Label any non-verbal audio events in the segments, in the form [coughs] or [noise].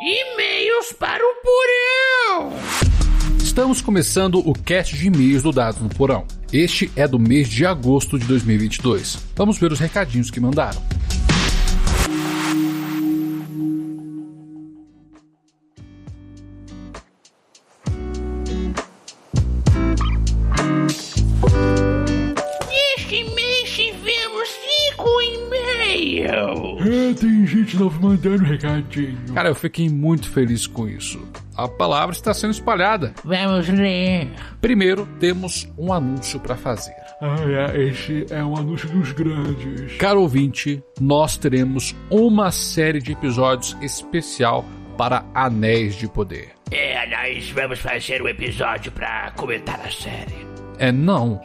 E-mails para o Porão! Estamos começando o cast de e-mails do Dados no Porão. Este é do mês de agosto de 2022. Vamos ver os recadinhos que mandaram. Gente nova mandando recadinho. Cara, eu fiquei muito feliz com isso. A palavra está sendo espalhada. Vamos ler. Primeiro, temos um anúncio para fazer. Ah, é, esse é um anúncio dos grandes. Caro ouvinte, nós teremos uma série de episódios especial para Anéis de Poder. É, nós vamos fazer um episódio pra comentar a série. É não. O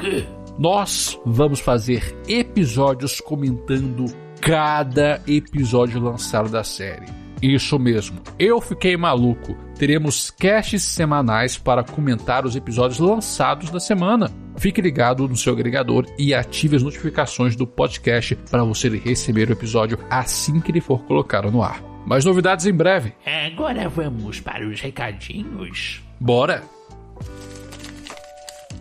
quê? Nós vamos fazer episódios comentando cada episódio lançado da série. Isso mesmo, eu fiquei maluco. Teremos casts semanais para comentar os episódios lançados da semana. Fique ligado no seu agregador e ative as notificações do podcast para você receber o episódio assim que ele for colocado no ar. Mais novidades em breve. Agora vamos para os recadinhos. Bora!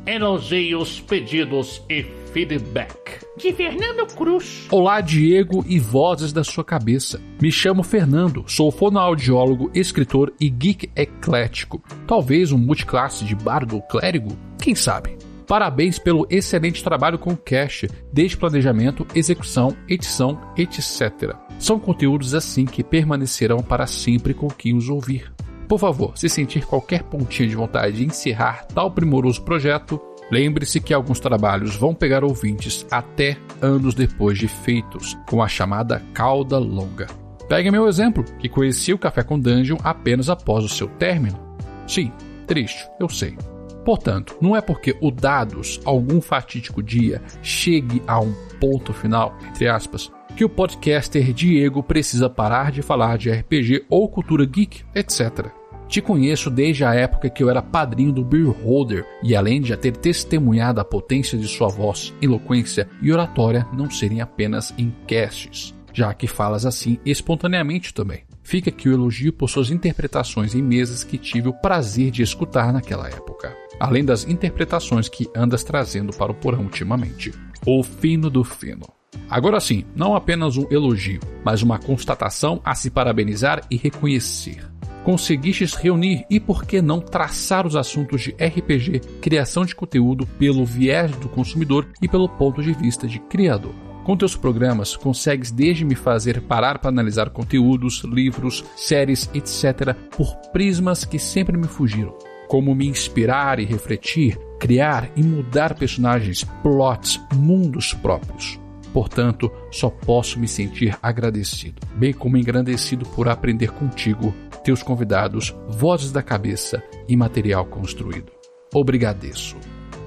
Elogios, pedidos e feedback. De Fernando Cruz. Olá, Diego e vozes da sua cabeça. Me chamo Fernando, sou fonoaudiólogo, escritor e geek eclético. Talvez um multiclasse de bardo ou clérigo? Quem sabe? Parabéns pelo excelente trabalho com o Cash, desde planejamento, execução, edição, etc. São conteúdos assim que permanecerão para sempre com quem os ouvir. Por favor, se sentir qualquer pontinho de vontade de encerrar tal primoroso projeto, lembre-se que alguns trabalhos vão pegar ouvintes até anos depois de feitos, com a chamada cauda longa. Pegue meu exemplo, que conheci o Café com Dungeon apenas após o seu término. Sim, triste, eu sei. Portanto, não é porque o dados, algum fatídico dia, chegue a um ponto final, entre aspas, que o podcaster Diego precisa parar de falar de RPG ou cultura geek, etc. Te conheço desde a época que eu era padrinho do Beer Holder e além de já ter testemunhado a potência de sua voz, eloquência e oratória não serem apenas em casts, já que falas assim espontaneamente também. Fica aqui o elogio por suas interpretações em mesas que tive o prazer de escutar naquela época, além das interpretações que andas trazendo para o porão ultimamente. O fino do fino. Agora sim, não apenas um elogio, mas uma constatação a se parabenizar e reconhecer. Conseguistes reunir e por que não traçar os assuntos de RPG, criação de conteúdo pelo viés do consumidor e pelo ponto de vista de criador. Com teus programas, consegues desde me fazer parar para analisar conteúdos, livros, séries, etc., por prismas que sempre me fugiram, como me inspirar e refletir, criar e mudar personagens, plots, mundos próprios. Portanto, só posso me sentir agradecido, bem como engrandecido por aprender contigo, teus convidados, vozes da cabeça e material construído. Obrigadeço.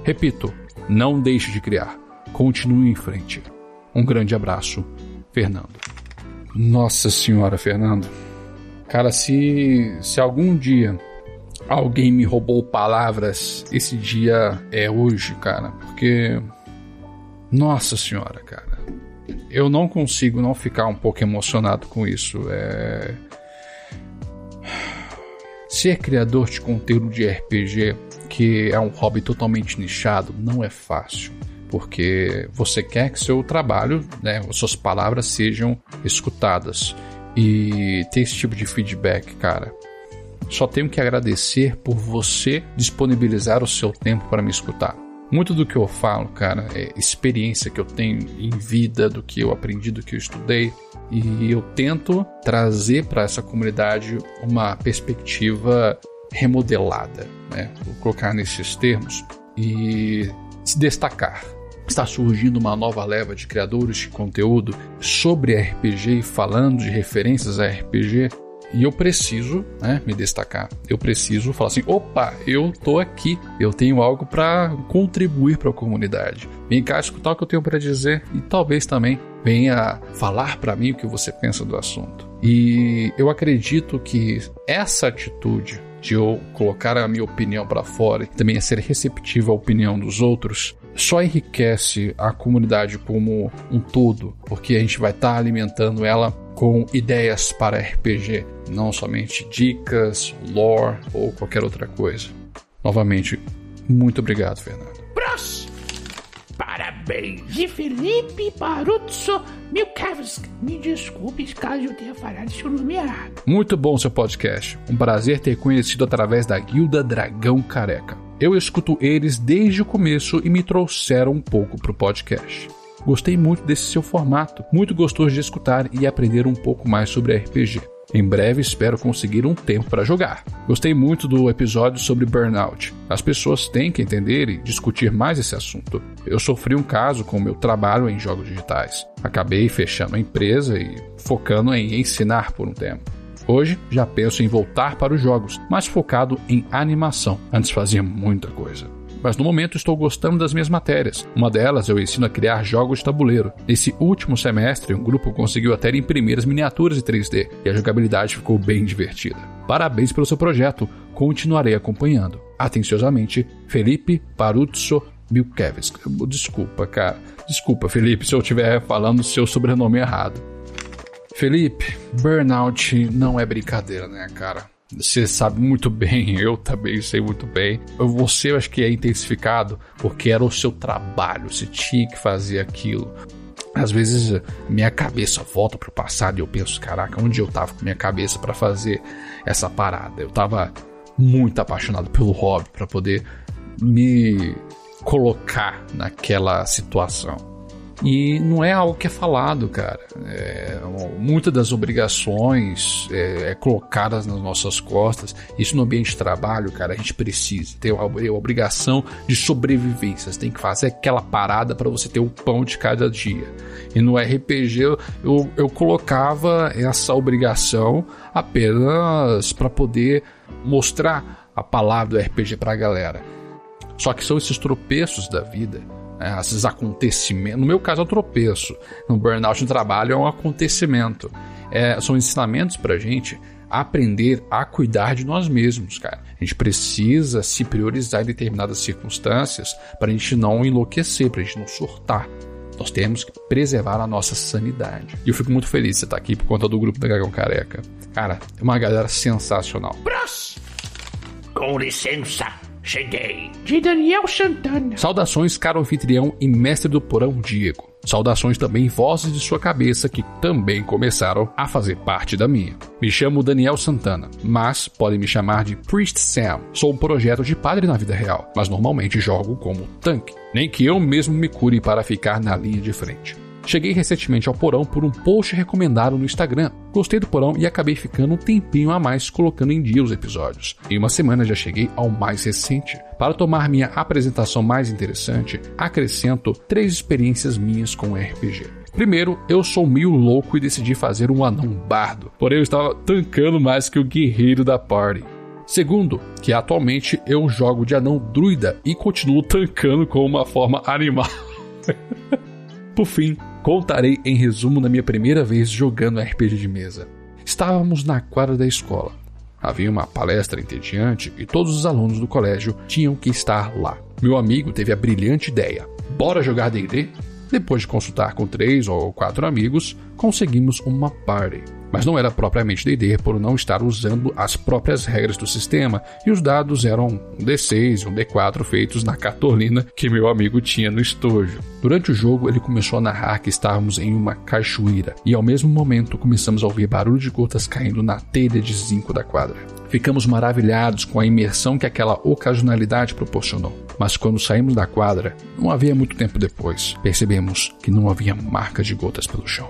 Repito, não deixe de criar. Continue em frente. Um grande abraço, Fernando. Nossa Senhora, Fernando. Cara, se, se algum dia alguém me roubou palavras, esse dia é hoje, cara. Porque. Nossa Senhora, cara. Eu não consigo não ficar um pouco emocionado com isso. É. Ser criador de conteúdo de RPG, que é um hobby totalmente nichado, não é fácil porque você quer que seu trabalho, né, suas palavras sejam escutadas. E ter esse tipo de feedback, cara, só tenho que agradecer por você disponibilizar o seu tempo para me escutar. Muito do que eu falo, cara, é experiência que eu tenho em vida, do que eu aprendi, do que eu estudei, e eu tento trazer para essa comunidade uma perspectiva remodelada, né? Vou colocar nesses termos e se destacar. Está surgindo uma nova leva de criadores de conteúdo sobre RPG e falando de referências a RPG. E eu preciso né, me destacar. Eu preciso falar assim: opa, eu tô aqui. Eu tenho algo para contribuir para a comunidade. Vem cá escutar o que eu tenho para dizer e talvez também venha falar para mim o que você pensa do assunto. E eu acredito que essa atitude de eu colocar a minha opinião para fora e também ser receptivo à opinião dos outros só enriquece a comunidade como um todo, porque a gente vai estar tá alimentando ela com ideias para RPG, não somente dicas, lore ou qualquer outra coisa. Novamente, muito obrigado, Fernando. Próximo! Parabéns! De Felipe Baruzzo Milkowski. Me desculpe caso eu tenha falado seu nome errado. Muito bom seu podcast. Um prazer ter conhecido através da Guilda Dragão Careca. Eu escuto eles desde o começo e me trouxeram um pouco pro podcast. Gostei muito desse seu formato, muito gostoso de escutar e aprender um pouco mais sobre RPG. Em breve espero conseguir um tempo para jogar. Gostei muito do episódio sobre burnout. As pessoas têm que entender e discutir mais esse assunto. Eu sofri um caso com o meu trabalho em jogos digitais. Acabei fechando a empresa e focando em ensinar por um tempo. Hoje já penso em voltar para os jogos, mas focado em animação. Antes fazia muita coisa mas no momento estou gostando das minhas matérias. Uma delas eu ensino a criar jogos de tabuleiro. Nesse último semestre, um grupo conseguiu até imprimir as miniaturas em 3D e a jogabilidade ficou bem divertida. Parabéns pelo seu projeto, continuarei acompanhando. Atenciosamente, Felipe Paruzzo Milkevich. Desculpa, cara. Desculpa, Felipe, se eu estiver falando seu sobrenome errado. Felipe, burnout não é brincadeira, né, cara? Você sabe muito bem, [laughs] eu também sei muito bem. Você acho que é intensificado porque era o seu trabalho, você tinha que fazer aquilo. Às vezes minha cabeça volta pro passado e eu penso, caraca, onde eu tava com minha cabeça para fazer essa parada? Eu tava muito apaixonado pelo hobby para poder me colocar naquela situação. E não é algo que é falado, cara. É, muitas das obrigações é, é, colocadas nas nossas costas. Isso no ambiente de trabalho, cara, a gente precisa. Tem a, a obrigação de sobrevivência. Você tem que fazer aquela parada para você ter o pão de cada dia. E no RPG eu, eu, eu colocava essa obrigação apenas para poder mostrar a palavra do RPG para a galera. Só que são esses tropeços da vida né, esses acontecimentos. No meu caso, é o tropeço. No burnout no trabalho é um acontecimento. É, são ensinamentos pra gente aprender a cuidar de nós mesmos, cara. A gente precisa se priorizar em determinadas circunstâncias para a gente não enlouquecer, para a gente não surtar. Nós temos que preservar a nossa sanidade. E eu fico muito feliz de você estar aqui por conta do grupo da Dragão Careca. Cara, é uma galera sensacional. Próximo! Com licença, Cheguei. De Daniel Santana. Saudações, caro anfitrião e mestre do porão Diego. Saudações também vozes de sua cabeça que também começaram a fazer parte da minha. Me chamo Daniel Santana, mas podem me chamar de Priest Sam. Sou um projeto de padre na vida real, mas normalmente jogo como tanque. Nem que eu mesmo me cure para ficar na linha de frente. Cheguei recentemente ao porão por um post recomendado no Instagram. Gostei do porão e acabei ficando um tempinho a mais colocando em dia os episódios. Em uma semana já cheguei ao mais recente. Para tomar minha apresentação mais interessante, acrescento três experiências minhas com RPG. Primeiro, eu sou meio louco e decidi fazer um anão bardo, porém eu estava tancando mais que o guerreiro da party. Segundo, que atualmente eu jogo de anão druida e continuo tancando com uma forma [laughs] animal. Por fim, contarei em resumo da minha primeira vez jogando RPG de mesa. Estávamos na quadra da escola. Havia uma palestra entediante e todos os alunos do colégio tinham que estar lá. Meu amigo teve a brilhante ideia: bora jogar DD? Depois de consultar com três ou quatro amigos, conseguimos uma party mas não era propriamente D&D por não estar usando as próprias regras do sistema e os dados eram um D6 e um D4 feitos na cartolina que meu amigo tinha no estojo. Durante o jogo ele começou a narrar que estávamos em uma cachoeira e ao mesmo momento começamos a ouvir barulho de gotas caindo na telha de zinco da quadra. Ficamos maravilhados com a imersão que aquela ocasionalidade proporcionou. Mas quando saímos da quadra, não havia muito tempo depois, percebemos que não havia marcas de gotas pelo chão.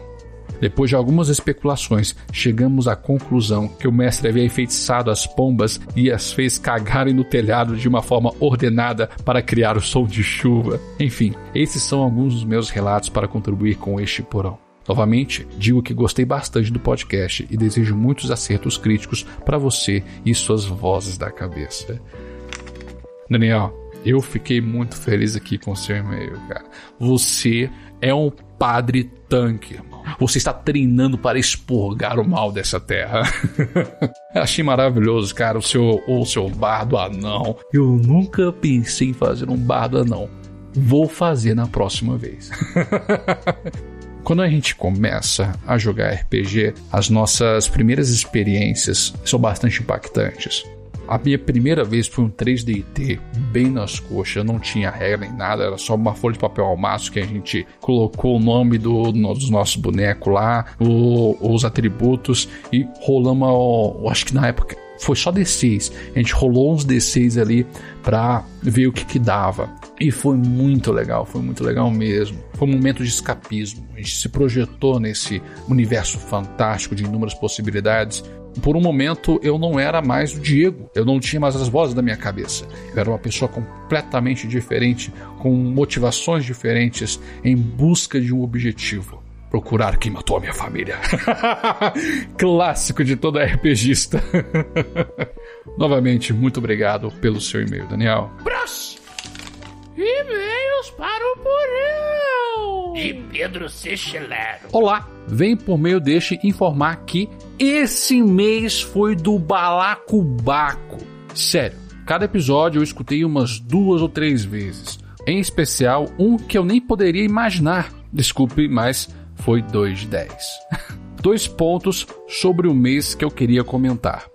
Depois de algumas especulações, chegamos à conclusão que o mestre havia enfeitiçado as pombas e as fez cagarem no telhado de uma forma ordenada para criar o som de chuva. Enfim, esses são alguns dos meus relatos para contribuir com este porão. Novamente, digo que gostei bastante do podcast e desejo muitos acertos críticos para você e suas vozes da cabeça. Daniel, eu fiquei muito feliz aqui com o seu e-mail, cara. Você é um padre tanque, irmão. Você está treinando para expurgar o mal dessa terra. [laughs] Achei maravilhoso, cara, o seu, o seu bardo anão. Eu nunca pensei em fazer um bardo anão. Vou fazer na próxima vez. [laughs] Quando a gente começa a jogar RPG, as nossas primeiras experiências são bastante impactantes. A minha primeira vez foi um 3DT, bem nas coxas, não tinha regra nem nada, era só uma folha de papel ao maço que a gente colocou o nome do, no, dos nossos bonecos lá, o, os atributos e rolamos, acho que na época foi só D6. A gente rolou uns D6 ali pra ver o que que dava. E foi muito legal, foi muito legal mesmo. Foi um momento de escapismo. A gente se projetou nesse universo fantástico de inúmeras possibilidades por um momento eu não era mais o Diego, eu não tinha mais as vozes da minha cabeça. Eu era uma pessoa completamente diferente, com motivações diferentes, em busca de um objetivo. Procurar quem matou a minha família. [laughs] Clássico de toda RPGista. [laughs] Novamente, muito obrigado pelo seu e-mail, Daniel. Próximo! E-mails para o porão! De Pedro Sechilero. Olá! Vem por meio deste informar que esse mês foi do balacobaco. Sério, cada episódio eu escutei umas duas ou três vezes. Em especial, um que eu nem poderia imaginar. Desculpe, mas foi 2 de 10. [laughs] Dois pontos sobre o mês que eu queria comentar.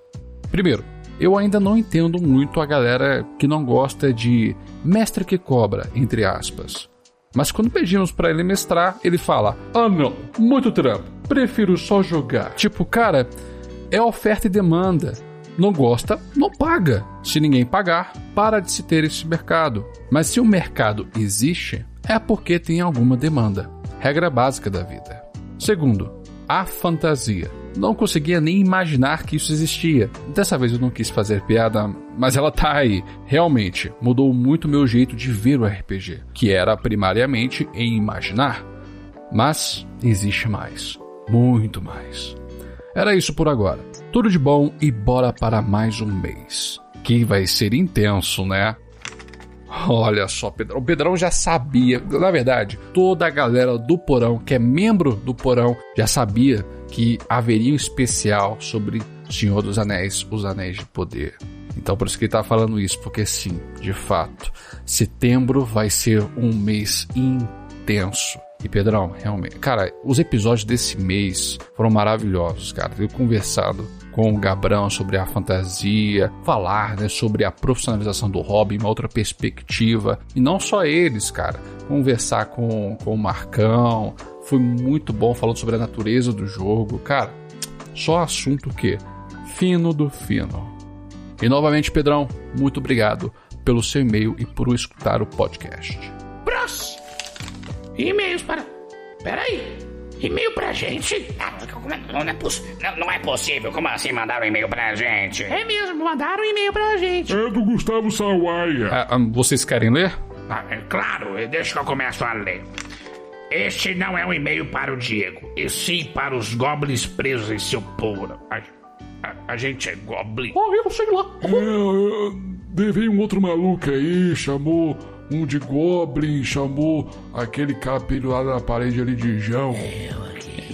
Primeiro, eu ainda não entendo muito a galera que não gosta de mestre que cobra, entre aspas. Mas quando pedimos para ele mestrar, ele fala: Ah, não, muito trampo, prefiro só jogar. Tipo, cara, é oferta e demanda. Não gosta, não paga. Se ninguém pagar, para de se ter esse mercado. Mas se o mercado existe, é porque tem alguma demanda. Regra básica da vida. Segundo, a fantasia. Não conseguia nem imaginar que isso existia. Dessa vez eu não quis fazer piada, mas ela tá aí. Realmente, mudou muito meu jeito de ver o RPG, que era primariamente em imaginar. Mas existe mais. Muito mais. Era isso por agora. Tudo de bom e bora para mais um mês. Que vai ser intenso, né? Olha só, Pedrão. O Pedrão já sabia. Na verdade, toda a galera do Porão, que é membro do Porão, já sabia que haveria um especial sobre Senhor dos Anéis, os Anéis de Poder. Então por isso que ele tá falando isso, porque sim, de fato, setembro vai ser um mês intenso. E Pedrão, realmente, cara, os episódios desse mês foram maravilhosos, cara. Eu conversado com o Gabrão sobre a fantasia, falar né, sobre a profissionalização do hobby, uma outra perspectiva. E não só eles, cara. Conversar com, com o Marcão. Foi muito bom falando sobre a natureza do jogo. Cara, só assunto que fino do fino. E novamente, Pedrão, muito obrigado pelo seu e-mail e por escutar o podcast. Próximo! E-mails para. Peraí! E-mail pra gente? Ah, não, é não, não, é possível. Como assim mandaram um e-mail pra gente? É mesmo, mandaram um e-mail pra gente. É do Gustavo Sawaia. Ah, ah, vocês querem ler? Ah, é claro, deixa que eu começo a ler. Este não é um e-mail para o Diego, e sim para os goblins presos em seu puro. A, a, a, gente é goblin? Oh, eu sei lá. É, veio um outro maluco aí, chamou um de Goblin, chamou aquele capelho lá na parede ali de Jão.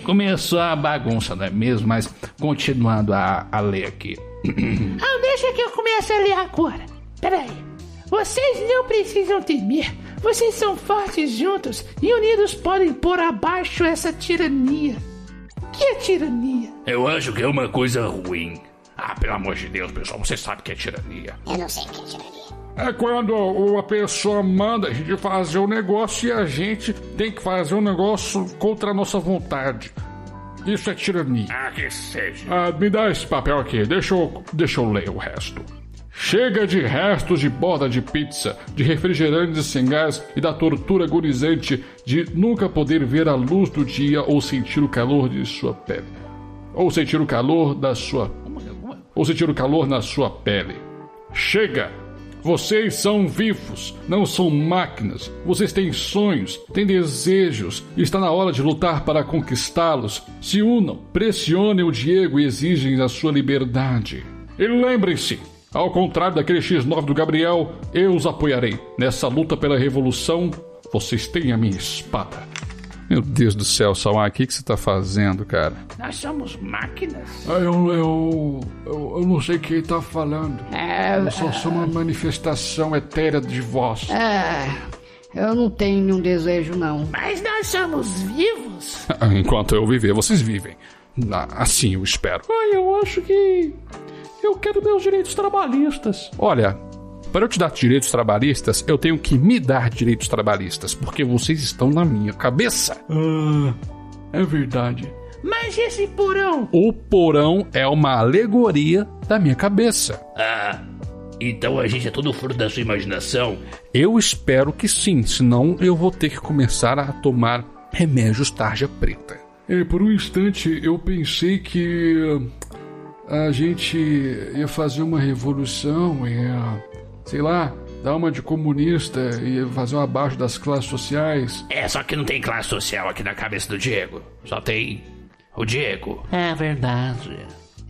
Começou a bagunça, não é mesmo? Mas continuando a, a ler aqui. [coughs] ah, deixa que eu comece a ler agora. Peraí. Vocês não precisam temer. Vocês são fortes juntos e unidos podem pôr abaixo essa tirania. Que é tirania? Eu acho que é uma coisa ruim. Ah, pelo amor de Deus, pessoal, você sabe que é tirania. Eu não sei o que é tirania. É quando uma pessoa manda a gente fazer um negócio e a gente tem que fazer um negócio contra a nossa vontade. Isso é tirania. Ah, que seja. Ah, me dá esse papel aqui, deixa eu, deixa eu ler o resto. Chega de restos de borda de pizza, de refrigerantes sem gás e da tortura agonizante de nunca poder ver a luz do dia ou sentir o calor de sua pele. Ou sentir o calor da sua. Ou sentir o calor na sua pele. Chega! Vocês são vivos, não são máquinas. Vocês têm sonhos, têm desejos. Está na hora de lutar para conquistá-los. Se unam, pressionem o Diego e exigem a sua liberdade. E lembrem-se, ao contrário daquele X9 do Gabriel, eu os apoiarei. Nessa luta pela revolução, vocês têm a minha espada. Meu Deus do céu, Salmar, o que, que você tá fazendo, cara? Nós somos máquinas. Ah, eu, eu, eu, eu não sei o que ele tá falando. É, eu só sou uma manifestação etérea de voz. É, Eu não tenho nenhum desejo, não. Mas nós somos vivos. [laughs] Enquanto eu viver, vocês vivem. Ah, Assim eu espero. Ai, eu acho que. Eu quero meus direitos trabalhistas. Olha, para eu te dar direitos trabalhistas, eu tenho que me dar direitos trabalhistas, porque vocês estão na minha cabeça. Ah, é verdade. Mas esse porão? O porão é uma alegoria da minha cabeça. Ah, então a gente é todo fruto da sua imaginação? Eu espero que sim, senão eu vou ter que começar a tomar remédios tarja preta. É, por um instante eu pensei que a gente ia fazer uma revolução, ia, sei lá, dar uma de comunista e fazer um abaixo das classes sociais. É, só que não tem classe social aqui na cabeça do Diego. Só tem o Diego. É verdade.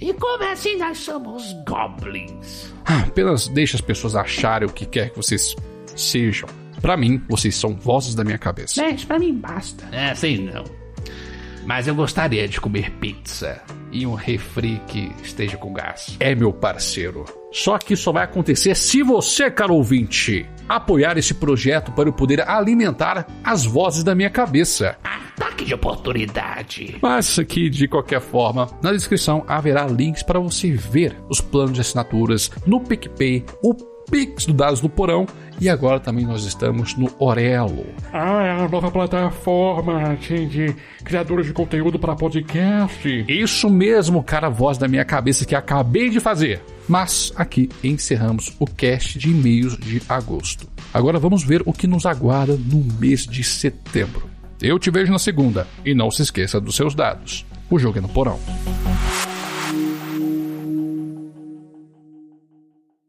E como assim nós somos goblins? Ah, Apenas deixe as pessoas acharem o que quer que vocês sejam. Pra mim, vocês são vozes da minha cabeça. Gente, pra mim basta. É, sei não. Mas eu gostaria de comer pizza e um refri que esteja com gás. É meu parceiro. Só que isso vai acontecer se você, caro ouvinte, apoiar esse projeto para eu poder alimentar as vozes da minha cabeça. Ataque de oportunidade. Mas aqui, de qualquer forma, na descrição haverá links para você ver os planos de assinaturas no PicPay, o Pix do Dados do Porão e agora também nós estamos no Orelo. Ah, é a nova plataforma de, de criadores de conteúdo para podcast. Isso mesmo, cara, voz da minha cabeça que acabei de fazer. Mas aqui encerramos o cast de e-mails de agosto. Agora vamos ver o que nos aguarda no mês de setembro. Eu te vejo na segunda e não se esqueça dos seus dados. O jogo é no porão.